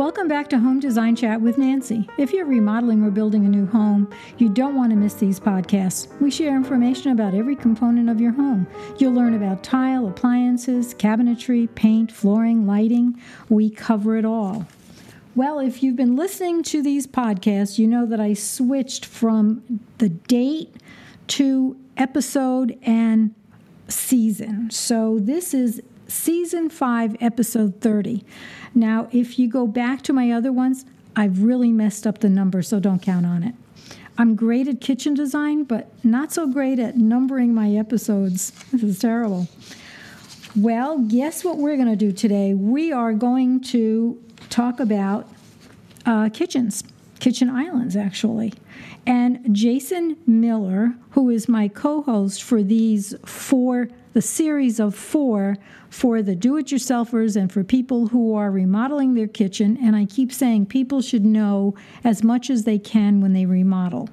Welcome back to Home Design Chat with Nancy. If you're remodeling or building a new home, you don't want to miss these podcasts. We share information about every component of your home. You'll learn about tile, appliances, cabinetry, paint, flooring, lighting. We cover it all. Well, if you've been listening to these podcasts, you know that I switched from the date to episode and season. So this is season 5, episode 30. Now, if you go back to my other ones, I've really messed up the number, so don't count on it. I'm great at kitchen design, but not so great at numbering my episodes. This is terrible. Well, guess what we're going to do today? We are going to talk about uh, kitchens, kitchen islands, actually. And Jason Miller, who is my co host for these four, the series of four for the do it yourselfers and for people who are remodeling their kitchen. And I keep saying people should know as much as they can when they remodel.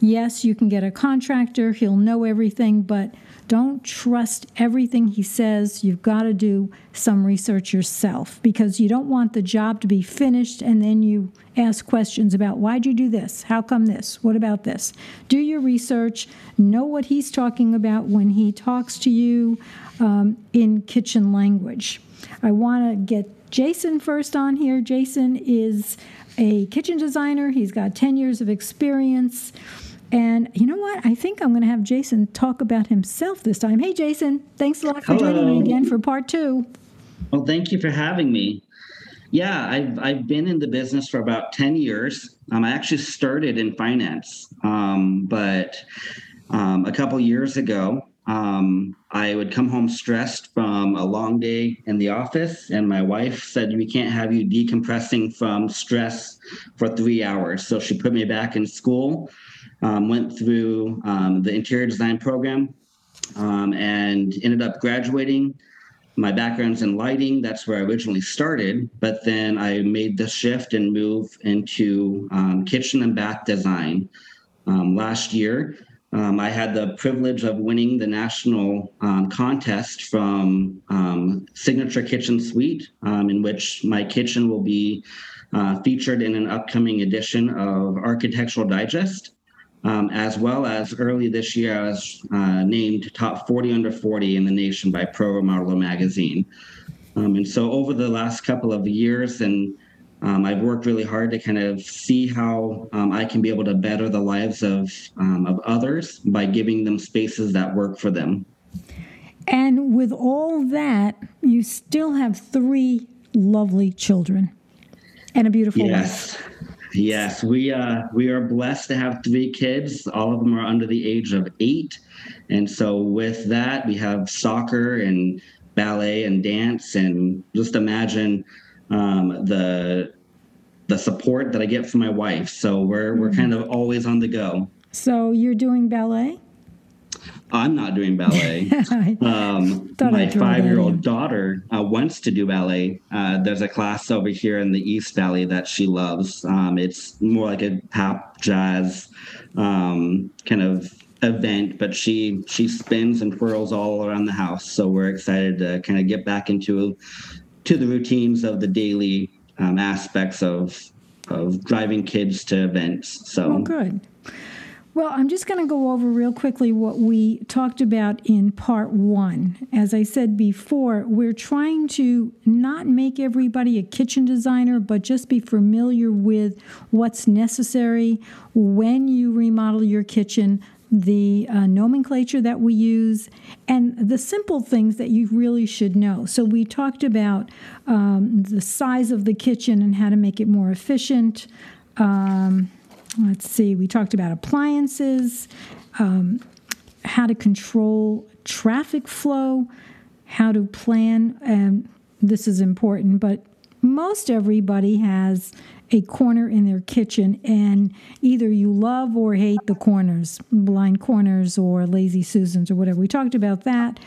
Yes, you can get a contractor, he'll know everything, but don't trust everything he says. You've got to do some research yourself because you don't want the job to be finished and then you ask questions about why'd you do this? How come this? What about this? Do your research, know what he's talking about when he talks to you um, in kitchen language. I want to get Jason first on here. Jason is a kitchen designer, he's got 10 years of experience. And you know what? I think I'm going to have Jason talk about himself this time. Hey, Jason, thanks a lot for Hello. joining me again for part two. Well, thank you for having me. Yeah, I've, I've been in the business for about 10 years. Um, I actually started in finance, um, but um, a couple years ago, um, I would come home stressed from a long day in the office, and my wife said, We can't have you decompressing from stress for three hours. So she put me back in school um, went through um, the interior design program um, and ended up graduating. My background's in lighting. That's where I originally started. But then I made the shift and move into um, kitchen and bath design um, last year. Um, I had the privilege of winning the national um, contest from um, Signature Kitchen Suite, in which my kitchen will be uh, featured in an upcoming edition of Architectural Digest um, as well as early this year, I was uh, named top 40 under 40 in the nation by Pro Remodeler magazine. Um, and so over the last couple of years, and um, I've worked really hard to kind of see how um, I can be able to better the lives of um, of others by giving them spaces that work for them. And with all that, you still have three lovely children and a beautiful yes. wife. Yes, we uh, we are blessed to have three kids. All of them are under the age of eight, and so with that, we have soccer and ballet and dance, and just imagine um, the the support that I get from my wife. So we're we're mm-hmm. kind of always on the go. So you're doing ballet? I'm not doing ballet. um, my five year old daughter uh, wants to do ballet. Uh, there's a class over here in the East Valley that she loves. Um, it's more like a pop jazz um, kind of event, but she she spins and twirls all around the house. So we're excited to kind of get back into to the routines of the daily um, aspects of of driving kids to events. So oh, good. Well, I'm just going to go over real quickly what we talked about in part one. As I said before, we're trying to not make everybody a kitchen designer, but just be familiar with what's necessary when you remodel your kitchen, the uh, nomenclature that we use, and the simple things that you really should know. So, we talked about um, the size of the kitchen and how to make it more efficient. Um, let's see, we talked about appliances, um, how to control traffic flow, how to plan, and this is important, but most everybody has a corner in their kitchen, and either you love or hate the corners, blind corners or lazy Susans or whatever. We talked about that,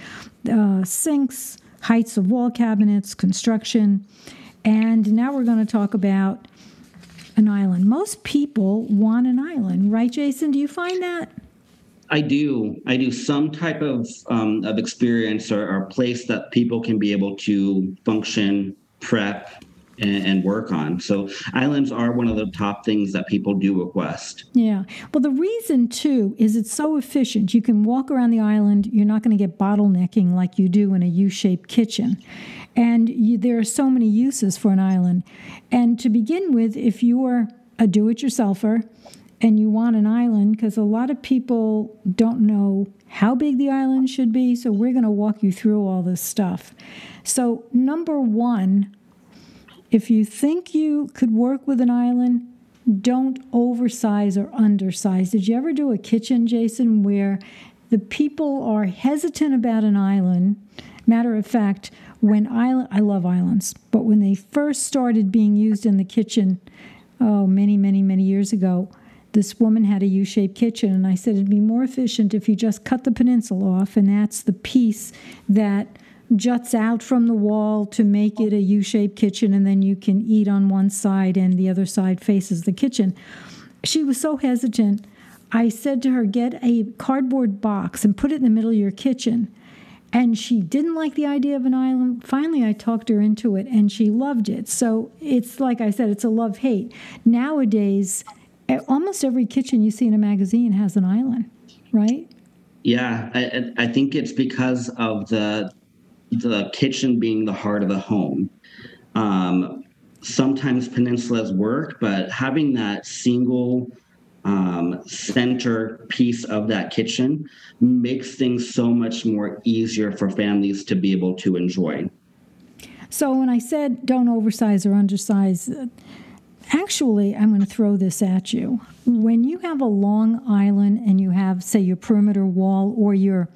uh, sinks, heights of wall cabinets, construction, and now we're going to talk about an island. Most people want an island, right, Jason? Do you find that? I do. I do some type of um, of experience or, or place that people can be able to function, prep, and, and, work on. So islands are one of the top things that people do request. Yeah. Well, the reason too is it's so efficient. You can walk around the island. You're not going to get bottlenecking like you do in a U-shaped kitchen. And you, there are so many uses for an island. And to begin with, if you're a do-it-yourselfer and you want an island, because a lot of people don't know how big the island should be, so we're going to walk you through all this stuff. So, number one, if you think you could work with an island, don't oversize or undersize. Did you ever do a kitchen, Jason, where the people are hesitant about an island? Matter of fact, when island, I love islands, but when they first started being used in the kitchen, oh, many, many, many years ago, this woman had a U-shaped kitchen, and I said it'd be more efficient if you just cut the peninsula off, and that's the piece that juts out from the wall to make it a U shaped kitchen, and then you can eat on one side and the other side faces the kitchen. She was so hesitant. I said to her, Get a cardboard box and put it in the middle of your kitchen. And she didn't like the idea of an island. Finally, I talked her into it and she loved it. So it's like I said, it's a love hate. Nowadays, almost every kitchen you see in a magazine has an island, right? Yeah, I, I think it's because of the the kitchen being the heart of the home. Um, sometimes peninsulas work, but having that single um, center piece of that kitchen makes things so much more easier for families to be able to enjoy. So when I said don't oversize or undersize, actually, I'm going to throw this at you. When you have a long island and you have, say, your perimeter wall or your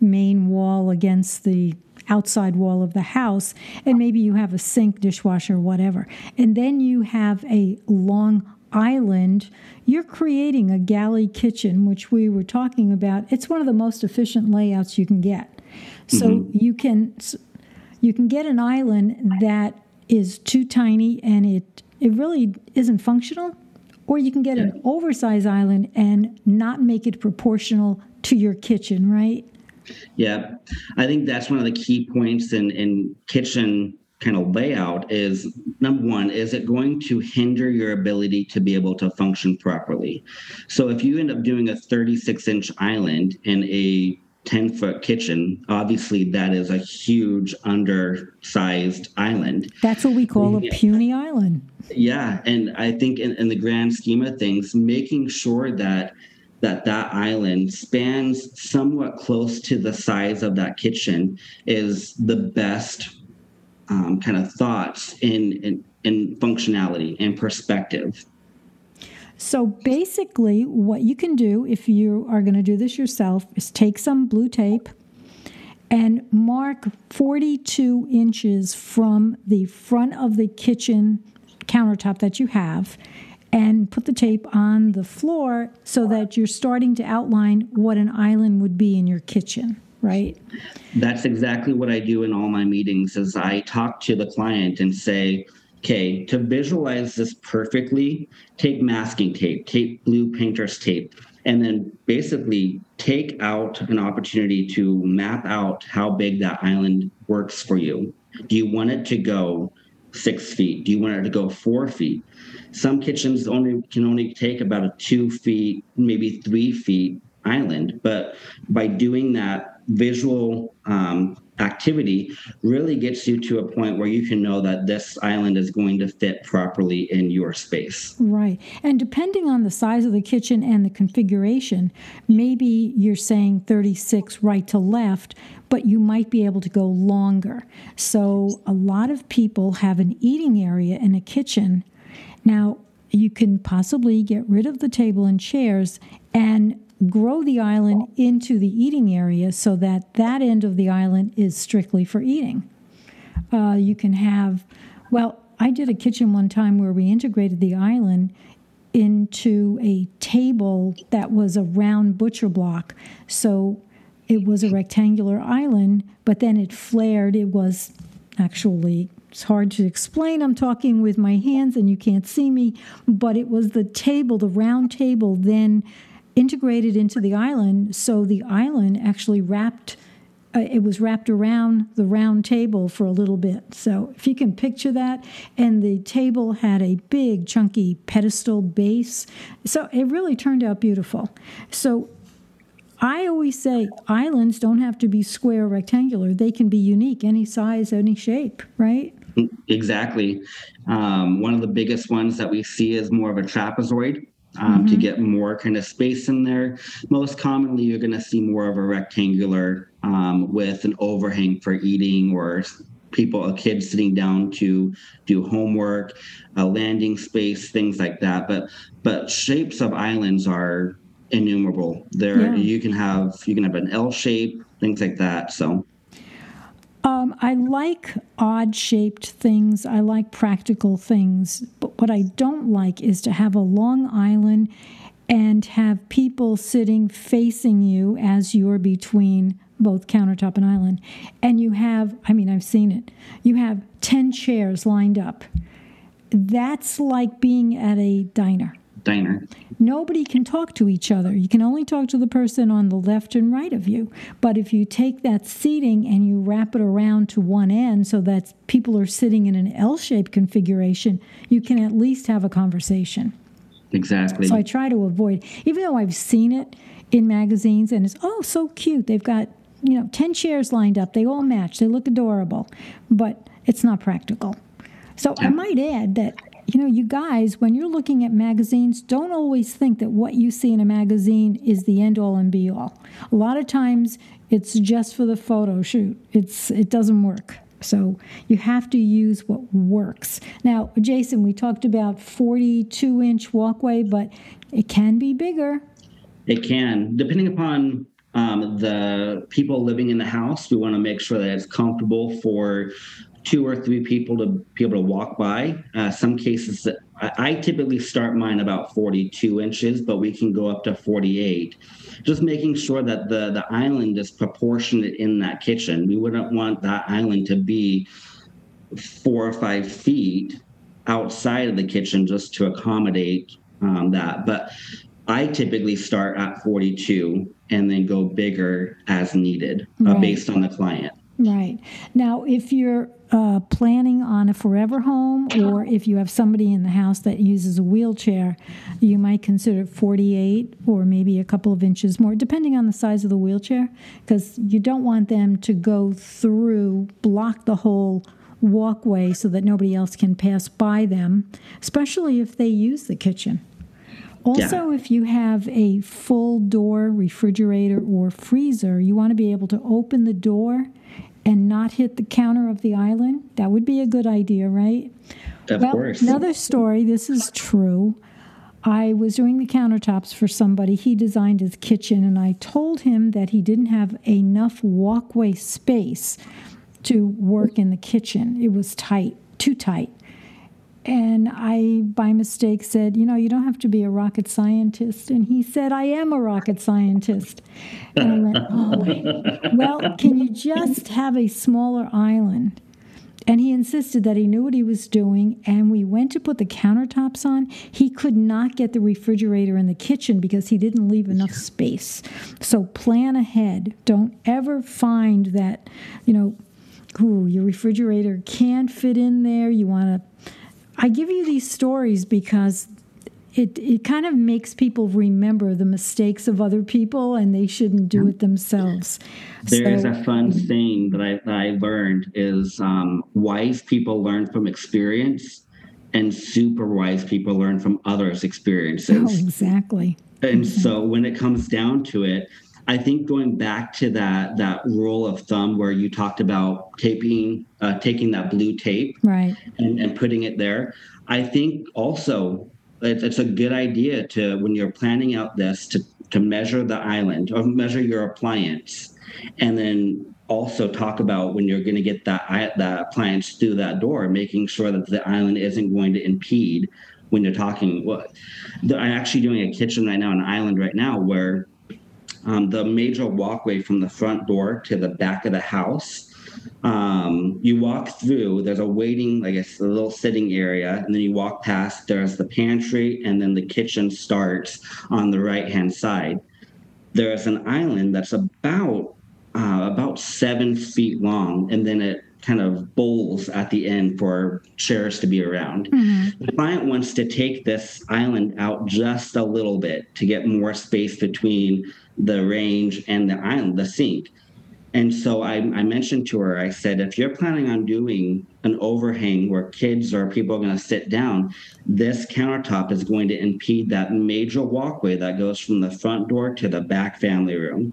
main wall against the outside wall of the house, and maybe you have a sink, dishwasher, whatever. And then you have a long island, you're creating a galley kitchen, which we were talking about. It's one of the most efficient layouts you can get. So mm-hmm. you can you can get an island that is too tiny and it it really isn't functional, or you can get yeah. an oversized island and not make it proportional to your kitchen, right? Yeah, I think that's one of the key points in in kitchen kind of layout is number one is it going to hinder your ability to be able to function properly? So if you end up doing a 36 inch island in a 10 foot kitchen obviously that is a huge undersized island. That's what we call a puny island. Yeah and i think in, in the grand scheme of things making sure that that that island spans somewhat close to the size of that kitchen is the best um, kind of thoughts in, in in functionality and perspective. So basically, what you can do if you are going to do this yourself is take some blue tape and mark 42 inches from the front of the kitchen countertop that you have and put the tape on the floor so that you're starting to outline what an island would be in your kitchen right? That's exactly what i do in all my meetings is i talk to the client and say okay to visualize this perfectly take masking tape take blue painter's tape and then basically take out an opportunity to map out how big that island works for you. Do you want it to go six feet? Do you want it to go four feet? Some kitchens only can only take about a two feet, maybe three feet island, but by doing that visual um, activity really gets you to a point where you can know that this island is going to fit properly in your space. Right. And depending on the size of the kitchen and the configuration, maybe you're saying 36 right to left, but you might be able to go longer. So a lot of people have an eating area in a kitchen now, you can possibly get rid of the table and chairs and grow the island into the eating area so that that end of the island is strictly for eating. Uh, you can have, well, I did a kitchen one time where we integrated the island into a table that was a round butcher block. So it was a rectangular island, but then it flared. It was actually it's hard to explain. I'm talking with my hands and you can't see me, but it was the table, the round table, then integrated into the island. So the island actually wrapped uh, it was wrapped around the round table for a little bit. So if you can picture that, and the table had a big chunky pedestal base, so it really turned out beautiful. So I always say islands don't have to be square or rectangular; they can be unique, any size, any shape, right? Exactly. Um, one of the biggest ones that we see is more of a trapezoid. Um, mm-hmm. To get more kind of space in there. Most commonly, you're going to see more of a rectangular um, with an overhang for eating or people, a kid sitting down to do homework, a landing space, things like that. But but shapes of islands are innumerable. There yeah. you can have you can have an L shape, things like that. So um, I like odd shaped things. I like practical things. But what I don't like is to have a long island and have people sitting facing you as you're between both countertop and island. And you have, I mean, I've seen it, you have 10 chairs lined up. That's like being at a diner diner. Nobody can talk to each other. You can only talk to the person on the left and right of you. But if you take that seating and you wrap it around to one end so that people are sitting in an L shaped configuration, you can at least have a conversation. Exactly. So I try to avoid, even though I've seen it in magazines and it's, oh, so cute. They've got, you know, 10 chairs lined up. They all match. They look adorable. But it's not practical. So yeah. I might add that you know, you guys, when you're looking at magazines, don't always think that what you see in a magazine is the end all and be all. A lot of times it's just for the photo shoot. It's it doesn't work. So you have to use what works. Now, Jason, we talked about 42 inch walkway, but it can be bigger. It can, depending upon um, the people living in the house. We want to make sure that it's comfortable for two or three people to be able to walk by. Uh, some cases, I, I typically start mine about 42 inches, but we can go up to 48. Just making sure that the, the island is proportionate in that kitchen. We wouldn't want that island to be four or five feet outside of the kitchen just to accommodate um, that. But I typically start at 42 and then go bigger as needed uh, right. based on the client. Right. Now, if you're uh, planning on a forever home, or if you have somebody in the house that uses a wheelchair, you might consider 48 or maybe a couple of inches more, depending on the size of the wheelchair, because you don't want them to go through, block the whole walkway so that nobody else can pass by them, especially if they use the kitchen. Also, yeah. if you have a full door refrigerator or freezer, you want to be able to open the door and not hit the counter of the island? That would be a good idea, right? Of well, course. Another story, this is true. I was doing the countertops for somebody. He designed his kitchen, and I told him that he didn't have enough walkway space to work in the kitchen. It was tight, too tight. And I, by mistake, said, You know, you don't have to be a rocket scientist. And he said, I am a rocket scientist. And I went, Oh, well, can you just have a smaller island? And he insisted that he knew what he was doing. And we went to put the countertops on. He could not get the refrigerator in the kitchen because he didn't leave enough space. So plan ahead. Don't ever find that, you know, ooh, your refrigerator can't fit in there. You want to I give you these stories because it, it kind of makes people remember the mistakes of other people and they shouldn't do it themselves. There's so, a fun saying that I, that I learned is um, wise people learn from experience and super wise people learn from others' experiences. Oh, exactly. And so when it comes down to it, I think going back to that that rule of thumb where you talked about taping, uh, taking that blue tape, right, and, and putting it there. I think also it's, it's a good idea to when you're planning out this to to measure the island or measure your appliance, and then also talk about when you're going to get that that appliance through that door, making sure that the island isn't going to impede when you're talking. Well, I'm actually doing a kitchen right now, an island right now, where um, the major walkway from the front door to the back of the house. Um, you walk through, there's a waiting, I guess, a little sitting area, and then you walk past, there's the pantry, and then the kitchen starts on the right hand side. There's an island that's about uh, about seven feet long, and then it kind of bowls at the end for chairs to be around. Mm-hmm. The client wants to take this island out just a little bit to get more space between the range and the island, the sink. And so I, I, mentioned to her, I said, if you're planning on doing an overhang where kids or people are going to sit down, this countertop is going to impede that major walkway that goes from the front door to the back family room.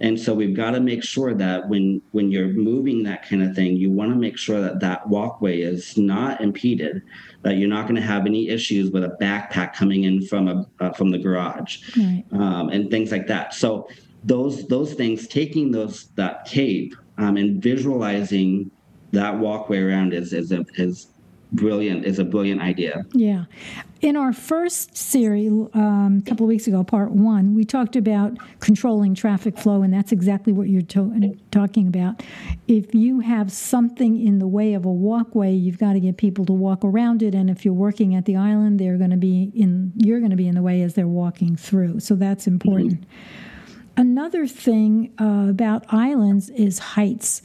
And so we've got to make sure that when when you're moving that kind of thing, you want to make sure that that walkway is not impeded, that you're not going to have any issues with a backpack coming in from a uh, from the garage, right. um, and things like that. So those those things, taking those that cape um, and visualizing that walkway around is is a, is brilliant is a brilliant idea. Yeah. In our first series, um, a couple of weeks ago, part one, we talked about controlling traffic flow, and that's exactly what you're to- talking about. If you have something in the way of a walkway, you've got to get people to walk around it, and if you're working at the island, they're going to be in. You're going to be in the way as they're walking through. So that's important. Mm-hmm. Another thing uh, about islands is heights.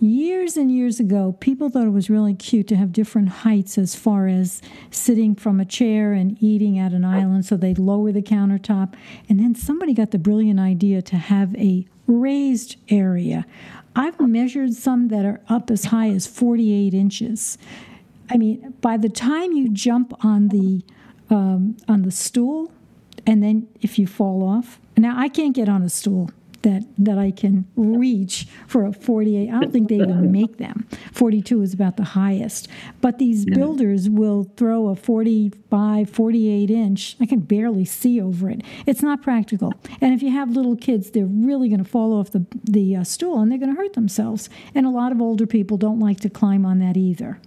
Years and years ago, people thought it was really cute to have different heights as far as sitting from a chair and eating at an island, so they'd lower the countertop. And then somebody got the brilliant idea to have a raised area. I've measured some that are up as high as 48 inches. I mean, by the time you jump on the um, on the stool, and then if you fall off, now I can't get on a stool that that I can reach for a 48. I don't think they even make them. 42 is about the highest. But these yeah. builders will throw a 45, 48 inch. I can barely see over it. It's not practical. And if you have little kids, they're really going to fall off the the uh, stool and they're going to hurt themselves. And a lot of older people don't like to climb on that either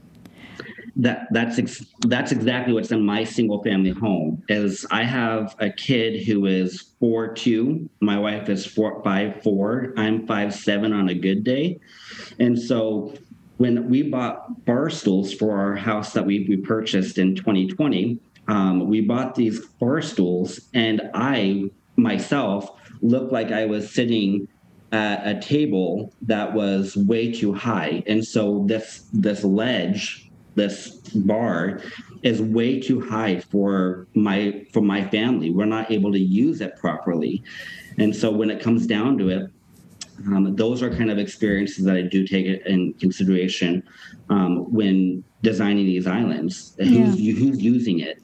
that that's ex- that's exactly what's in my single family home is i have a kid who is four two my wife is four five four i'm five seven on a good day. And so when we bought bar stools for our house that we, we purchased in 2020 um, we bought these bar stools and i myself looked like i was sitting at a table that was way too high. And so this this ledge this bar is way too high for my for my family. We're not able to use it properly, and so when it comes down to it, um, those are kind of experiences that I do take in consideration um, when designing these islands. Yeah. Who's, who's using it?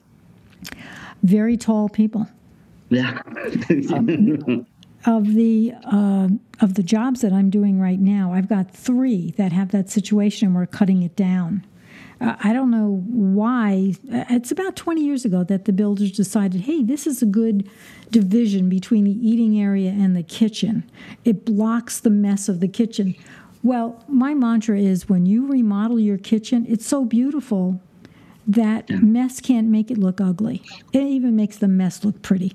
Very tall people. Yeah. um, of the uh, of the jobs that I'm doing right now, I've got three that have that situation. And we're cutting it down. I don't know why. It's about 20 years ago that the builders decided, hey, this is a good division between the eating area and the kitchen. It blocks the mess of the kitchen. Well, my mantra is when you remodel your kitchen, it's so beautiful that yeah. mess can't make it look ugly. It even makes the mess look pretty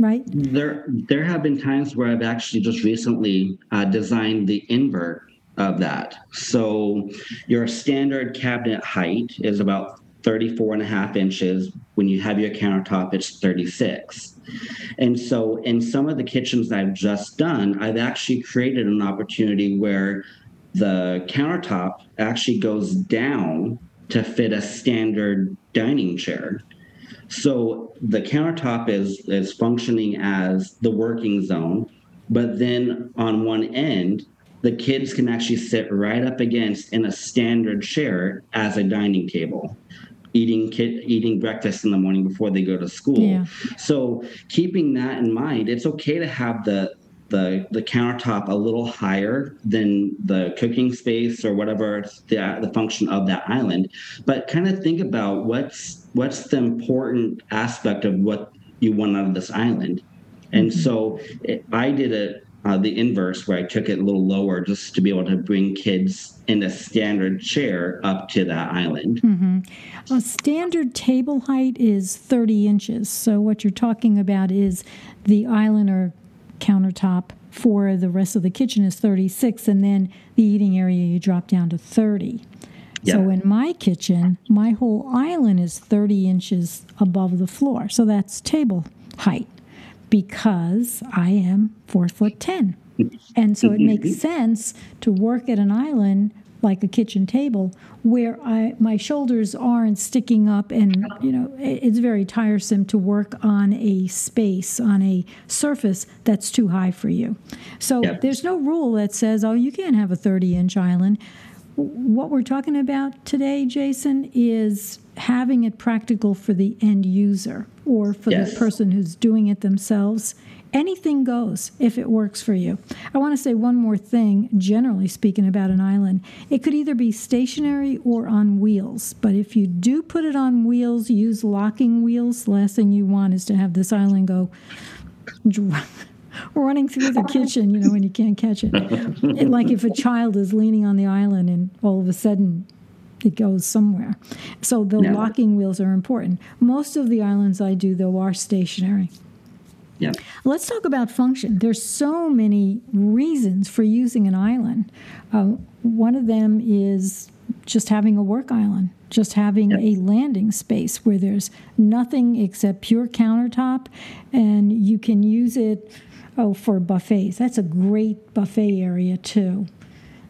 right? There, there have been times where I've actually just recently uh, designed the invert of that. So your standard cabinet height is about 34 and a half inches. When you have your countertop, it's 36. And so in some of the kitchens I've just done, I've actually created an opportunity where the countertop actually goes down to fit a standard dining chair. So the countertop is is functioning as the working zone, but then on one end the kids can actually sit right up against in a standard chair as a dining table eating kid eating breakfast in the morning before they go to school yeah. so keeping that in mind it's okay to have the the the countertop a little higher than the cooking space or whatever the, the function of that island but kind of think about what's what's the important aspect of what you want out of this island and mm-hmm. so it, i did it uh, the inverse where I took it a little lower just to be able to bring kids in a standard chair up to that island. Mm-hmm. A standard table height is 30 inches. So what you're talking about is the island or countertop for the rest of the kitchen is 36, and then the eating area you drop down to 30. Yeah. So in my kitchen, my whole island is 30 inches above the floor. So that's table height because I am four foot ten. And so it makes mm-hmm. sense to work at an island like a kitchen table where I my shoulders aren't sticking up and you know it's very tiresome to work on a space on a surface that's too high for you. So Yep. there's no rule that says oh you can't have a 30 inch island. What we're talking about today, Jason, is having it practical for the end user or for Yes. the person who's doing it themselves. Anything goes if it works for you. I want to say one more thing, generally speaking, about an island. It could either be stationary or on wheels, but if you do put it on wheels, use locking wheels. The last thing you want is to have this island go running through the kitchen, you know, when you can't catch it. It- like if a child is leaning on the island and all of a sudden it goes somewhere. So the Yeah. locking wheels are important. Most of the islands I do, though, are stationary. Yeah. Let's talk about function. There's so many reasons for using an island. Uh, one of them is just having a work island, just having Yep. a landing space where there's nothing except pure countertop, and you can use it oh for buffets. That's a great buffet area too.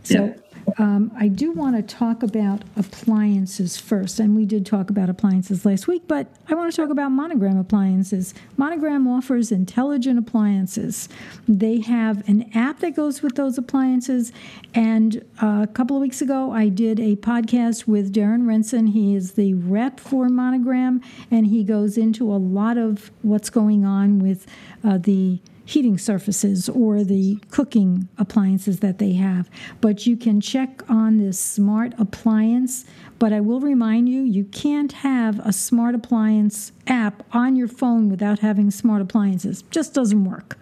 So. Yeah. Um, I do want to talk about appliances first, and we did talk about appliances last week, but I want to talk about Monogram appliances. Monogram offers intelligent appliances. They have an app that goes with those appliances, and uh, a couple of weeks ago, I did a podcast with Darren Renson. He is the rep for Monogram, and he goes into a lot of what's going on with uh, the heating surfaces or the cooking appliances that they have. But you can check on this smart appliance. But I will remind you, you can't have a smart appliance app on your phone without having smart appliances. Just doesn't work.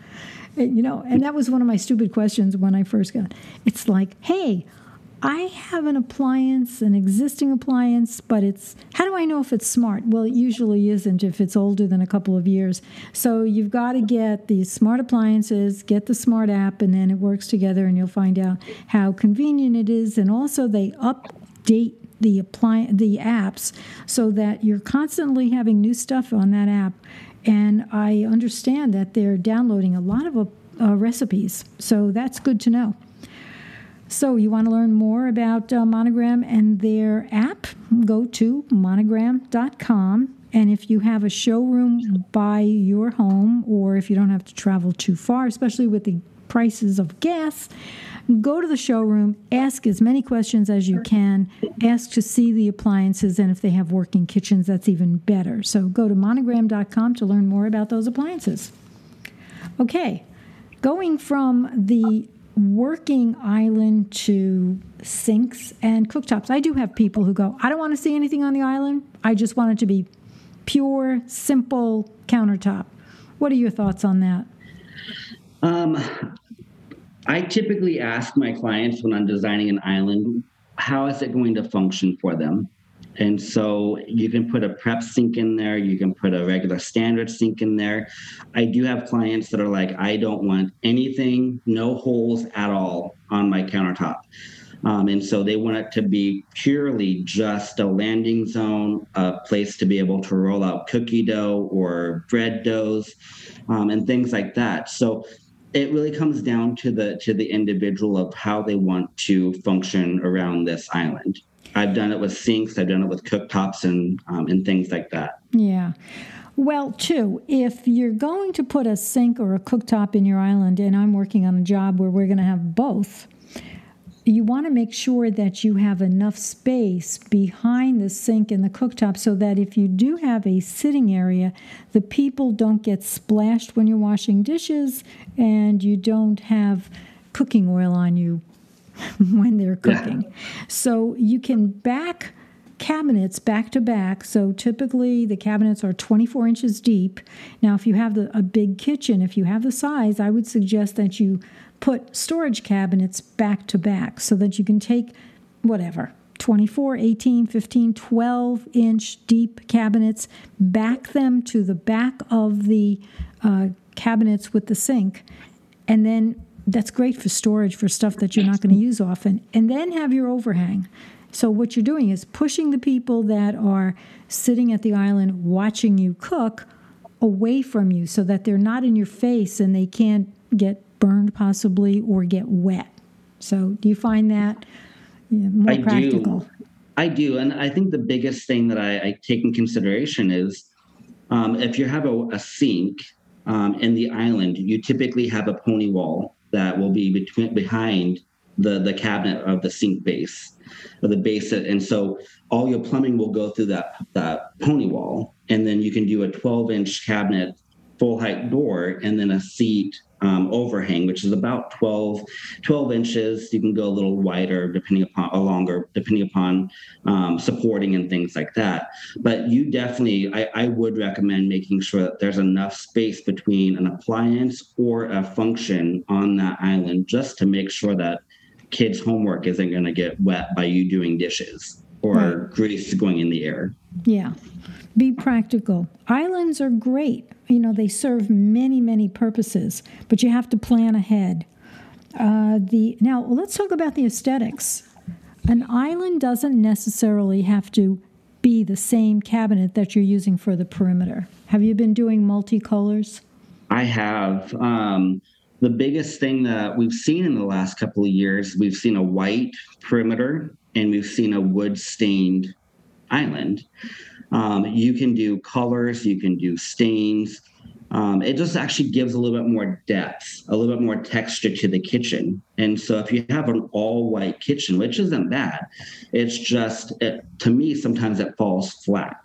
Uh, You know, and that was one of my stupid questions when I first got. It's like, hey, I have an appliance, an existing appliance, but it's how do I know if it's smart? Well, it usually isn't if it's older than a couple of years. So you've got to get these smart appliances, get the smart app, and then it works together, and you'll find out how convenient it is. And also, they update the apply the apps so that you're constantly having new stuff on that app. And I understand that they're downloading a lot of uh, recipes, so that's good to know. So, you want to learn more about uh, Monogram and their app? Go to monogram.com. And if you have a showroom by your home, or if you don't have to travel too far, especially with the prices of gas, go to the showroom, ask as many questions as you can, ask to see the appliances, and if they have working kitchens, that's even better. So, go to monogram.com to learn more about those appliances. Okay, going from the working island to sinks and cooktops. I do have people who go, I don't want to see anything on the island. I just want it to be pure, simple countertop. What are your thoughts on that? Um, I typically ask my clients when I'm designing an island, how is it going to function for them? And so you can put a prep sink in there, you can put a regular standard sink in there. I do have clients that are like, I don't want anything, no holes at all on my countertop. Um, and so they want it to be purely just a landing zone, a place to be able to roll out cookie dough or bread doughs, um, and things like that. So it really comes down to the to the individual of how they want to function around this island. I've done it with sinks, I've done it with cooktops, and um, and things like that. Yeah. Well, too, if you're going to put a sink or a cooktop in your island, and I'm working on a job where we're going to have both, you want to make sure that you have enough space behind the sink and the cooktop so that if you do have a sitting area, the people don't get splashed when you're washing dishes and you don't have cooking oil on you when they're cooking. So you can back cabinets back to back. So typically the cabinets are 24 inches deep. Now, if you have the, a big kitchen, if you have the size, I would suggest that you put storage cabinets back to back so that you can take whatever 24, 18, 15, 12 inch deep cabinets, back them to the back of the uh, cabinets with the sink, and then that's great for storage for stuff that you're not going to use often. And then have your overhang. So, what you're doing is pushing the people that are sitting at the island watching you cook away from you so that they're not in your face and they can't get burned possibly or get wet. So, do you find that more I practical? Do. I do. And I think the biggest thing that I, I take in consideration is um, if you have a, a sink um, in the island, you typically have a pony wall that will be between behind the the cabinet of the sink base or the base and so all your plumbing will go through that that pony wall and then you can do a 12 inch cabinet full height door and then a seat um, overhang, which is about 12, 12 inches. You can go a little wider depending upon, or longer depending upon um, supporting and things like that. But you definitely, I, I would recommend making sure that there's enough space between an appliance or a function on that island just to make sure that kids' homework isn't going to get wet by you doing dishes or right. grease going in the air. Yeah. Be practical. Islands are great. You know, they serve many, many purposes, but you have to plan ahead. Uh, the now let's talk about the aesthetics. An island doesn't necessarily have to be the same cabinet that you're using for the perimeter. Have you been doing multicolors? I have. Um, the biggest thing that we've seen in the last couple of years, we've seen a white perimeter and we've seen a wood stained island. Um, you can do colors, you can do stains. Um, it just actually gives a little bit more depth, a little bit more texture to the kitchen. And so if you have an all white kitchen, which isn't bad, it's just, it, to me, sometimes it falls flat.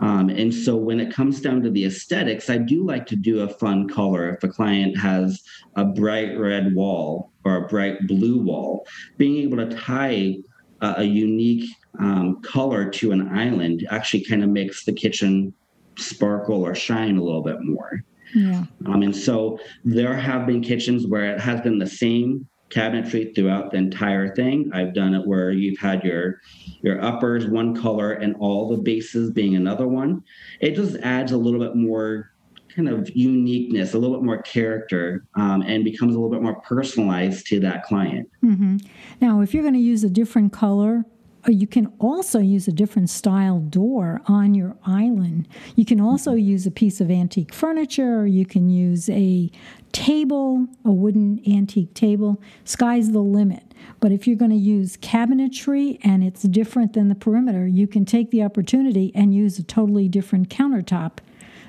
Um, and so when it comes down to the aesthetics, I do like to do a fun color. If a client has a bright red wall or a bright blue wall, being able to tie a, a unique um, color to an island actually kind of makes the kitchen sparkle or shine a little bit more. Yeah. Um, and so there have been kitchens where it has been the same cabinetry throughout the entire thing. I've done it where you've had your your uppers one color and all the bases being another one. It just adds a little bit more kind of uniqueness, a little bit more character, um, and becomes a little bit more personalized to that client. Mm-hmm. Now, if you're going to use a different color uh, you can also use a different style door on your island. You can also use a piece of antique furniture, you can use a table, a wooden antique table. Sky's the limit. But if you're going to use cabinetry and it's different than the perimeter, you can take the opportunity and use a totally different countertop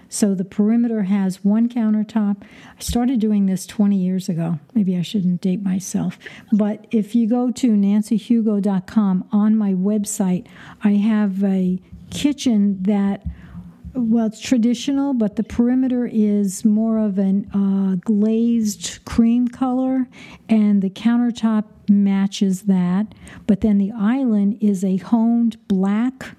so the perimeter has one countertop. I started doing this 20 years ago. Maybe I shouldn't date myself. But if you go to nancyhugo.com on my website, I have a kitchen that well, it's traditional, but the perimeter is more of an uh, glazed cream color, and the countertop matches that. But then the island is a honed black,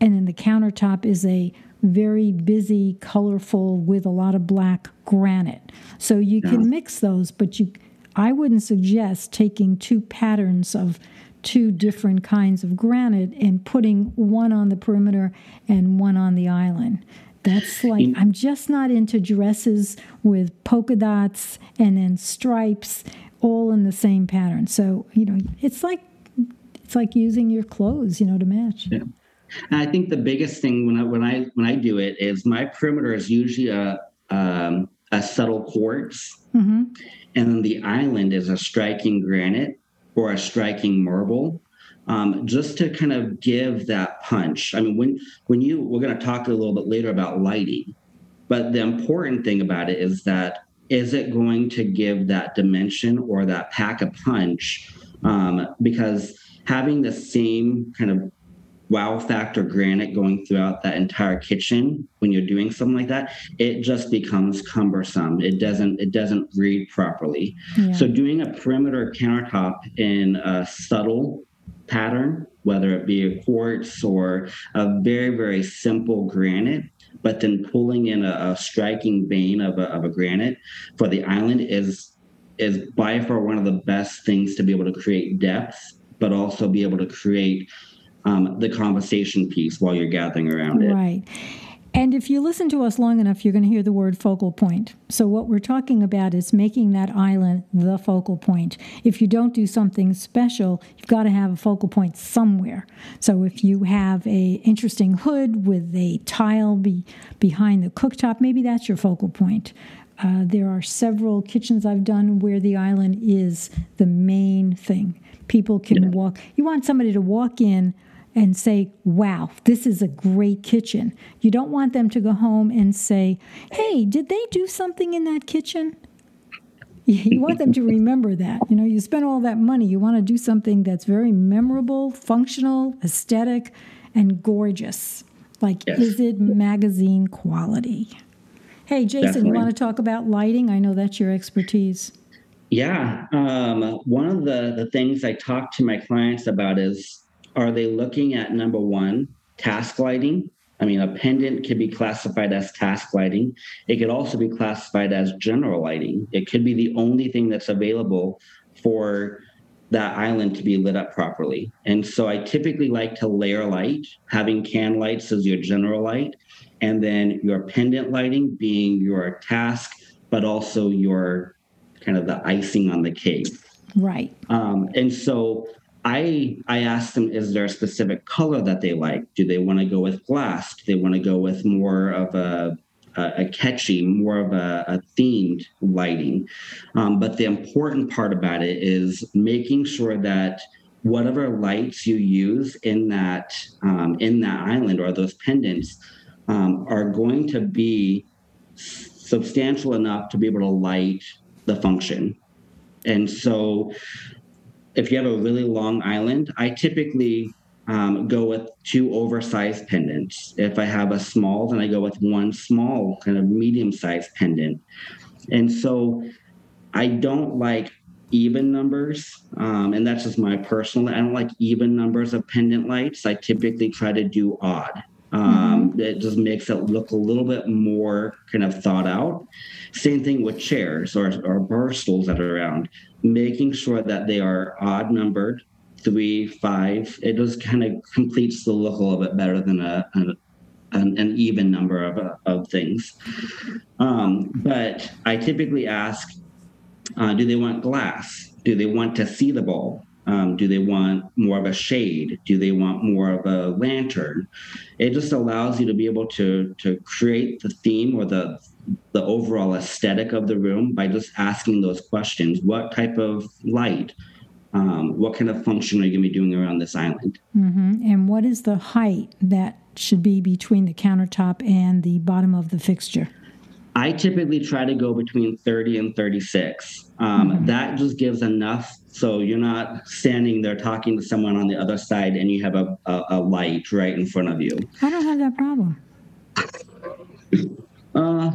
and then the countertop is a very busy, colorful with a lot of black granite. So you yeah. can mix those, but you I wouldn't suggest taking two patterns of two different kinds of granite and putting one on the perimeter and one on the island. That's like I'm just not into dresses with polka dots and then stripes all in the same pattern. So, you know, it's like it's like using your clothes, you know, to match. Yeah. And I think the biggest thing when I when I when I do it is my perimeter is usually a um, a subtle quartz, mm-hmm. and then the island is a striking granite or a striking marble. Um, just to kind of give that punch. I mean, when when you we're going to talk a little bit later about lighting, but the important thing about it is that is it going to give that dimension or that pack a punch? Um, because having the same kind of wow factor granite going throughout that entire kitchen when you're doing something like that it just becomes cumbersome it doesn't it doesn't read properly yeah. so doing a perimeter countertop in a subtle pattern whether it be a quartz or a very very simple granite but then pulling in a, a striking vein of a, of a granite for the island is is by far one of the best things to be able to create depth but also be able to create um, the conversation piece while you're gathering around it. Right. And if you listen to us long enough, you're going to hear the word focal point. So, what we're talking about is making that island the focal point. If you don't do something special, you've got to have a focal point somewhere. So, if you have a interesting hood with a tile be, behind the cooktop, maybe that's your focal point. Uh, there are several kitchens I've done where the island is the main thing. People can yeah. walk. You want somebody to walk in and say, wow, this is a great kitchen. You don't want them to go home and say, hey, did they do something in that kitchen? You want them to remember that. You know, you spend all that money, you want to do something that's very memorable, functional, aesthetic, and gorgeous. Like, yes. is it magazine quality? Hey, Jason, Definitely. you want to talk about lighting? I know that's your expertise. Yeah. Um, one of the, the things I talk to my clients about is are they looking at number one, task lighting? I mean, a pendant could be classified as task lighting. It could also be classified as general lighting. It could be the only thing that's available for that island to be lit up properly. And so I typically like to layer light, having can lights as your general light, and then your pendant lighting being your task, but also your kind of the icing on the cake. Right. Um, and so I I asked them, is there a specific color that they like? Do they want to go with glass? Do they want to go with more of a a, catchy, more of a, a themed lighting? Um, but the important part about it is making sure that whatever lights you use in that um, in that island or those pendants um, are going to be substantial enough to be able to light the function. And so, if you have a really long island, I typically um, go with two oversized pendants. If I have a small, then I go with one small, kind of medium sized pendant. And so, I don't like even numbers, um, and that's just my personal. I don't like even numbers of pendant lights. I typically try to do odd. Um, mm-hmm. It just makes it look a little bit more kind of thought out. Same thing with chairs or, or bar stools that are around, making sure that they are odd numbered, three, five. It just kind of completes the look a little bit better than a, a an, an, even number of, of things. Um, but I typically ask, uh, do they want glass? Do they want to see the bulb? Um, do they want more of a shade? Do they want more of a lantern? It just allows you to be able to to create the theme or the the overall aesthetic of the room by just asking those questions. What type of light? Um, what kind of function are you going to be doing around this island? Mm-hmm. And what is the height that should be between the countertop and the bottom of the fixture? I typically try to go between 30 and 36. Um, mm-hmm. That just gives enough so you're not standing there talking to someone on the other side and you have a, a, a light right in front of you. I don't have that problem. uh,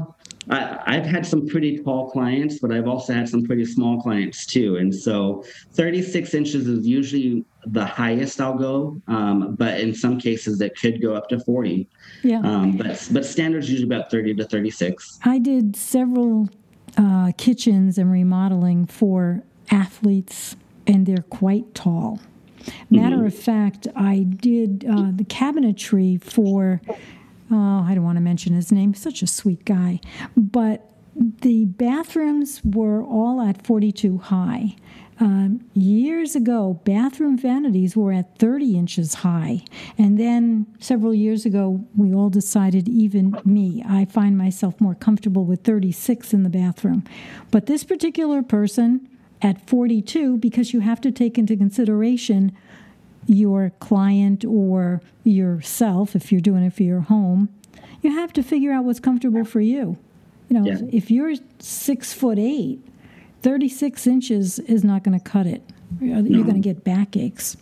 I, have had some pretty tall clients, but I've also had some pretty small clients too. And so 36 inches is usually the highest I'll go, um, but in some cases it could go up to 40. Yeah. Um, but but standards usually about 30 to 36. I did several uh, kitchens and remodeling for athletes, and they're quite tall. Matter mm-hmm. of fact, I did uh, the cabinetry for, oh, I don't want to mention his name, such a sweet guy, but the bathrooms were all at 42 high. Um, years ago, bathroom vanities were at 30 inches high. And then several years ago, we all decided, even me, I find myself more comfortable with 36 in the bathroom. But this particular person at 42 because you have to take into consideration your client or yourself if you're doing it for your home. You have to figure out what's comfortable for you. You know, yeah. if you're six foot eight, 36 inches is not going to cut it. You're no. going to get backaches.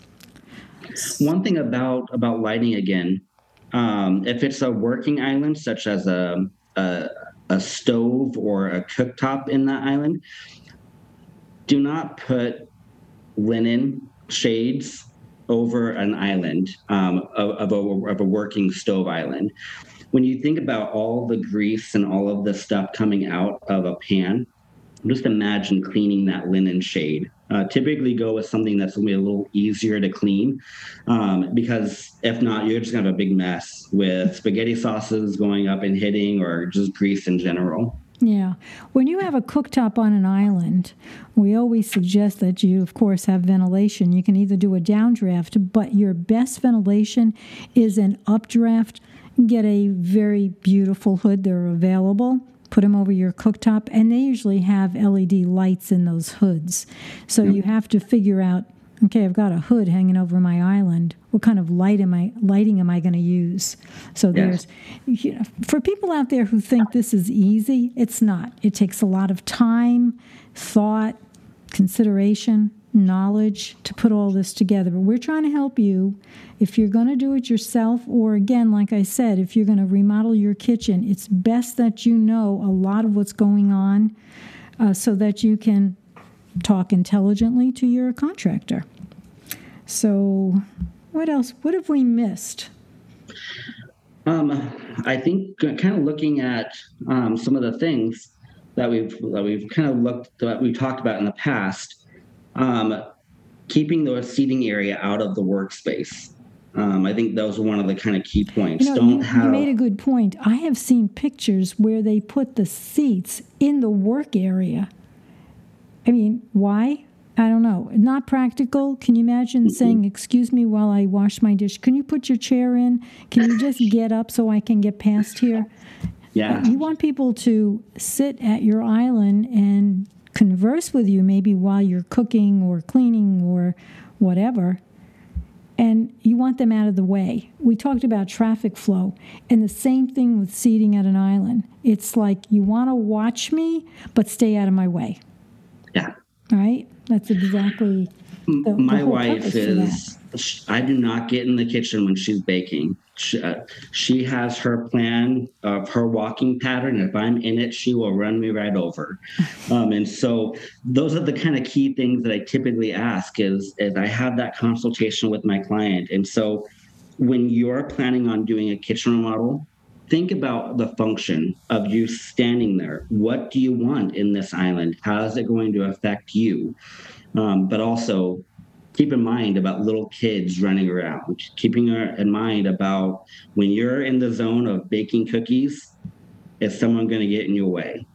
One thing about about lighting again, um, if it's a working island such as a, a a stove or a cooktop in that island, do not put linen shades over an island um, of, of, a, of a working stove island. When you think about all the grease and all of the stuff coming out of a pan, just imagine cleaning that linen shade. Uh, typically go with something that's going to be a little easier to clean um, because if not, you're just going to have a big mess with spaghetti sauces going up and hitting or just grease in general. Yeah. When you have a cooktop on an island, we always suggest that you, of course, have ventilation. You can either do a downdraft, but your best ventilation is an updraft. Get a very beautiful hood, they're available. put them over your cooktop, and they usually have LED lights in those hoods. So you have to figure out okay, I've got a hood hanging over my island. What kind of light am I lighting am I going to use? So there's you know, for people out there who think this is easy, it's not. It takes a lot of time, thought, consideration, knowledge to put all this together. But we're trying to help you if you're going to do it yourself or again like I said, if you're going to remodel your kitchen, it's best that you know a lot of what's going on uh, so that you can talk intelligently to your contractor. So, what else? What have we missed? Um, I think kind of looking at um, some of the things that we've that we've kind of looked that we talked about in the past. Um, keeping the seating area out of the workspace. Um, I think those are one of the kind of key points. You know, Don't you, have, you made a good point. I have seen pictures where they put the seats in the work area I mean, why? I don't know. Not practical. Can you imagine mm-hmm. saying, Excuse me while I wash my dish? Can you put your chair in? Can you just get up so I can get past here? Yeah. You want people to sit at your island and converse with you maybe while you're cooking or cleaning or whatever. And you want them out of the way. We talked about traffic flow, and the same thing with seating at an island. It's like you want to watch me, but stay out of my way. Yeah. Right? That's exactly the, my the wife is I do not get in the kitchen when she's baking. She, uh, she, has her plan of her walking pattern. If I'm in it, she will run me right over. Um, and so those are the kind of key things that I typically ask is, is I have that consultation with my client. And so when you're planning on doing a kitchen remodel, think about the function of you standing there. What do you want in this island? How is it going to affect you? Um, but also keep in mind about little kids running around, keeping in mind about when you're in the zone of baking cookies, is someone going to get in your way?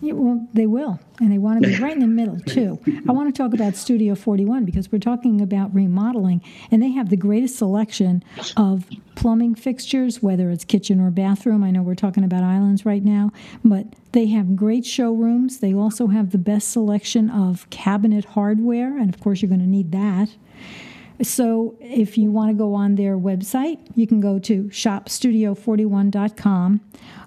Yeah, well, they will, and they want to be right in the middle too. I want to talk about Studio 41 because we're talking about remodeling, and they have the greatest selection of plumbing fixtures, whether it's kitchen or bathroom. I know we're talking about islands right now, but they have great showrooms. They also have the best selection of cabinet hardware, and of course, you're going to need that. So, if you want to go on their website, you can go to shopstudio41.com.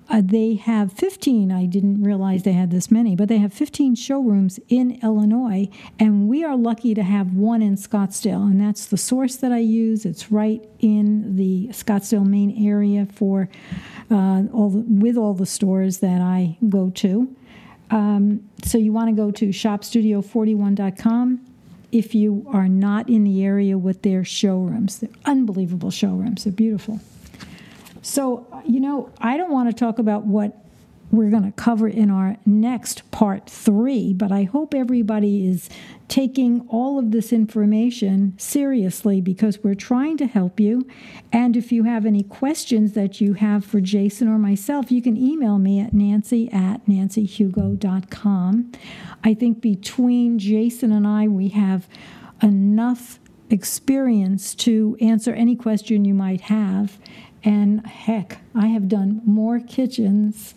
Uh, they have 15, I didn't realize they had this many, but they have 15 showrooms in Illinois, and we are lucky to have one in Scottsdale, and that's the source that I use. It's right in the Scottsdale main area for uh, all the, with all the stores that I go to. Um, so you want to go to shopstudio41.com if you are not in the area with their showrooms. They're unbelievable showrooms, they're beautiful. So, you know, I don't want to talk about what we're going to cover in our next part three, but I hope everybody is taking all of this information seriously because we're trying to help you. And if you have any questions that you have for Jason or myself, you can email me at nancy at nancyhugo.com. I think between Jason and I, we have enough experience to answer any question you might have. And heck, I have done more kitchens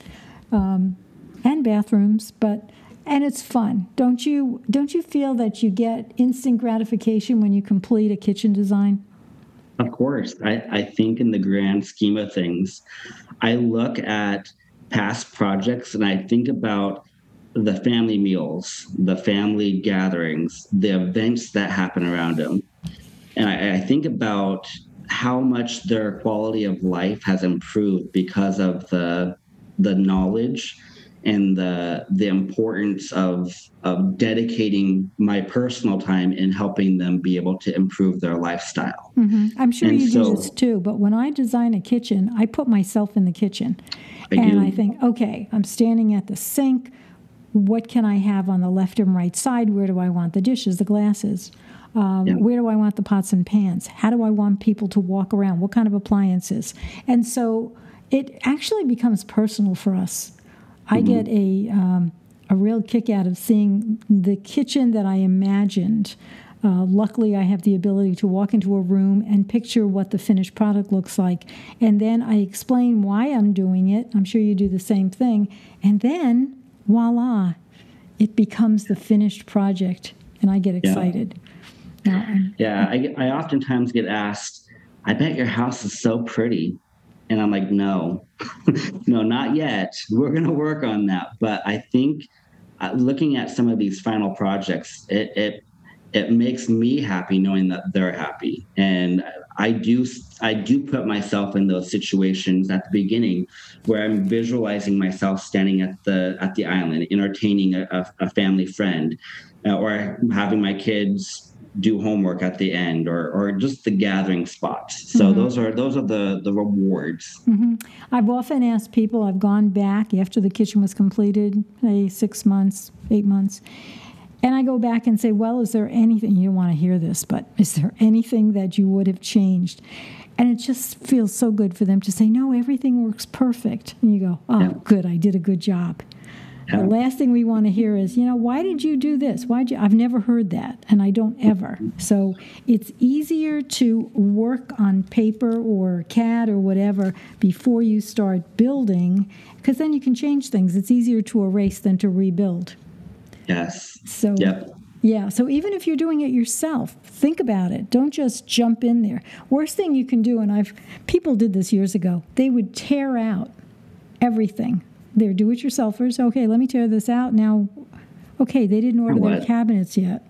um, and bathrooms, but and it's fun. Don't you don't you feel that you get instant gratification when you complete a kitchen design? Of course. I, I think in the grand scheme of things, I look at past projects and I think about the family meals, the family gatherings, the events that happen around them. And I, I think about how much their quality of life has improved because of the the knowledge and the the importance of of dedicating my personal time in helping them be able to improve their lifestyle. Mm-hmm. I'm sure and you so, do this too, but when I design a kitchen, I put myself in the kitchen, I and do. I think, okay, I'm standing at the sink. What can I have on the left and right side? Where do I want the dishes, the glasses? Um, yeah. Where do I want the pots and pans? How do I want people to walk around? What kind of appliances? And so it actually becomes personal for us. Mm-hmm. I get a um, a real kick out of seeing the kitchen that I imagined Uh, luckily, I have the ability to walk into a room and picture what the finished product looks like. And then I explain why I'm doing it. I'm sure you do the same thing. And then, voila, it becomes the finished project. And I get excited. Yeah, now, yeah I, I oftentimes get asked, I bet your house is so pretty. And I'm like, no, no, not yet. We're going to work on that. But I think uh, looking at some of these final projects, it, it it makes me happy knowing that they're happy and i do i do put myself in those situations at the beginning where i'm visualizing myself standing at the at the island entertaining a, a family friend uh, or having my kids do homework at the end or or just the gathering spots so mm-hmm. those are those are the the rewards mm-hmm. i've often asked people i've gone back after the kitchen was completed say six months eight months and I go back and say, well, is there anything, you don't want to hear this, but is there anything that you would have changed? And it just feels so good for them to say, no, everything works perfect. And you go, oh, yeah. good, I did a good job. The last thing we want to hear is, you know, why did you do this? Why did you? I've never heard that, and I don't ever. So it's easier to work on paper or CAD or whatever before you start building, because then you can change things. It's easier to erase than to rebuild. Yes. So, yep. Yeah, so even if you're doing it yourself, think about it. Don't just jump in there. Worst thing you can do, and I've people did this years ago. They would tear out everything. They're do-it-yourselfers. Okay, let me tear this out now. Okay, they didn't order their cabinets yet.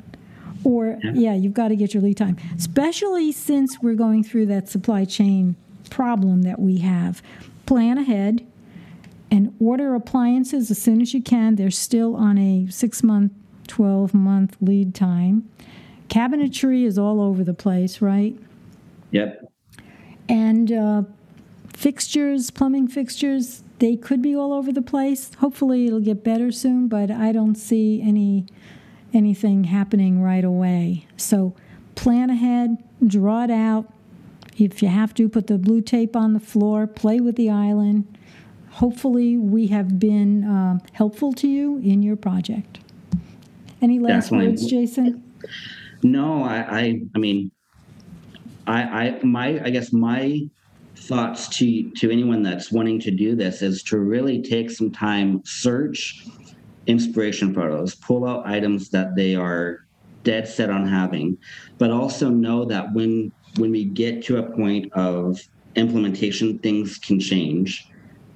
Or yeah. yeah, you've got to get your lead time, especially since we're going through that supply chain problem that we have. Plan ahead and order appliances as soon as you can. They're still on a six month, 12 month lead time. Cabinetry is all over the place, right? Yep. And uh, fixtures, plumbing fixtures, they could be all over the place. Hopefully, it'll get better soon, but I don't see any anything happening right away. So, plan ahead, draw it out. If you have to, put the blue tape on the floor, play with the island hopefully we have been uh, helpful to you in your project. Any last Definitely. words, Jason? No, I, I, I mean, I, I, my, I guess my thoughts to to anyone that's wanting to do this is to really take some time, search inspiration photos, pull out items that they are dead set on having, but also know that when when we get to a point of implementation, things can change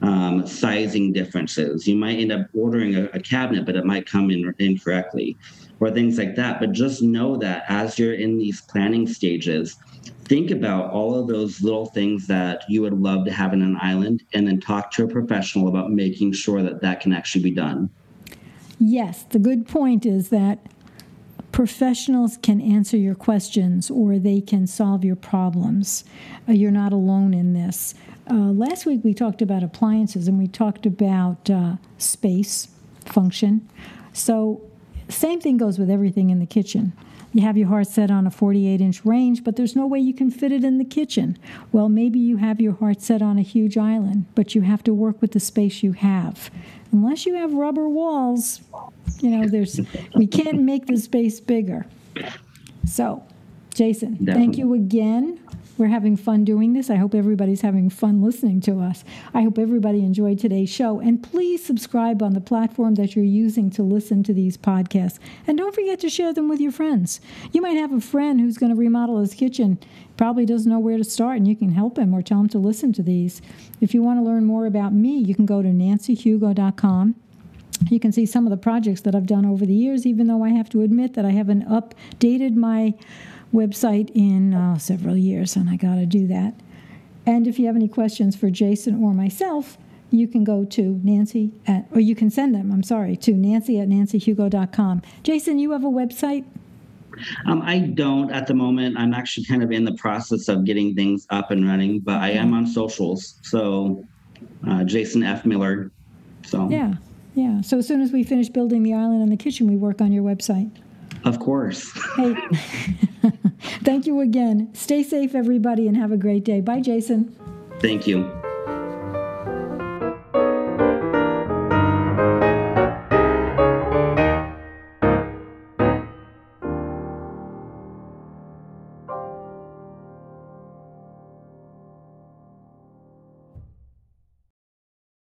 um, sizing differences. You might end up ordering a, a, cabinet, but it might come in incorrectly, or things like that. But just know that as you're in these planning stages, think about all of those little things that you would love to have in an island, and then talk to a professional about making sure that that can actually be done. Yes, the good point is that professionals can answer your questions or they can solve your problems. Uh, you're not alone in this. Uh, last week we talked about appliances and we talked about uh, space function. So, same thing goes with everything in the kitchen. You have your heart set on a 48 inch range, but there's no way you can fit it in the kitchen. Well, maybe you have your heart set on a huge island, but you have to work with the space you have. Unless you have rubber walls, you know, there's we can't make the space bigger. So, Jason, Definitely. thank you again we're having fun doing this. I hope everybody's having fun listening to us. I hope everybody enjoyed today's show. And please subscribe on the platform that you're using to listen to these podcasts. And don't forget to share them with your friends. You might have a friend who's going to remodel his kitchen, probably doesn't know where to start, and you can help him or tell him to listen to these. If you want to learn more about me, you can go to nancyhugo.com. You can see some of the projects that I've done over the years, even though I have to admit that I haven't updated my website in uh, several years, and I got to do that. And if you have any questions for Jason or myself, you can go to Nancy at, or you can send them, I'm sorry, to Nancy at nancyhugo.com. Jason, you have a website? Um, I don't at the moment. I'm actually kind of in the process of getting things up and running, but I am on socials. So, uh, Jason F. Miller. So, yeah, yeah. So, as soon as we finish building the island and the kitchen, we work on your website. Of course. hey, thank you again. Stay safe, everybody, and have a great day. Bye, Jason. Thank you.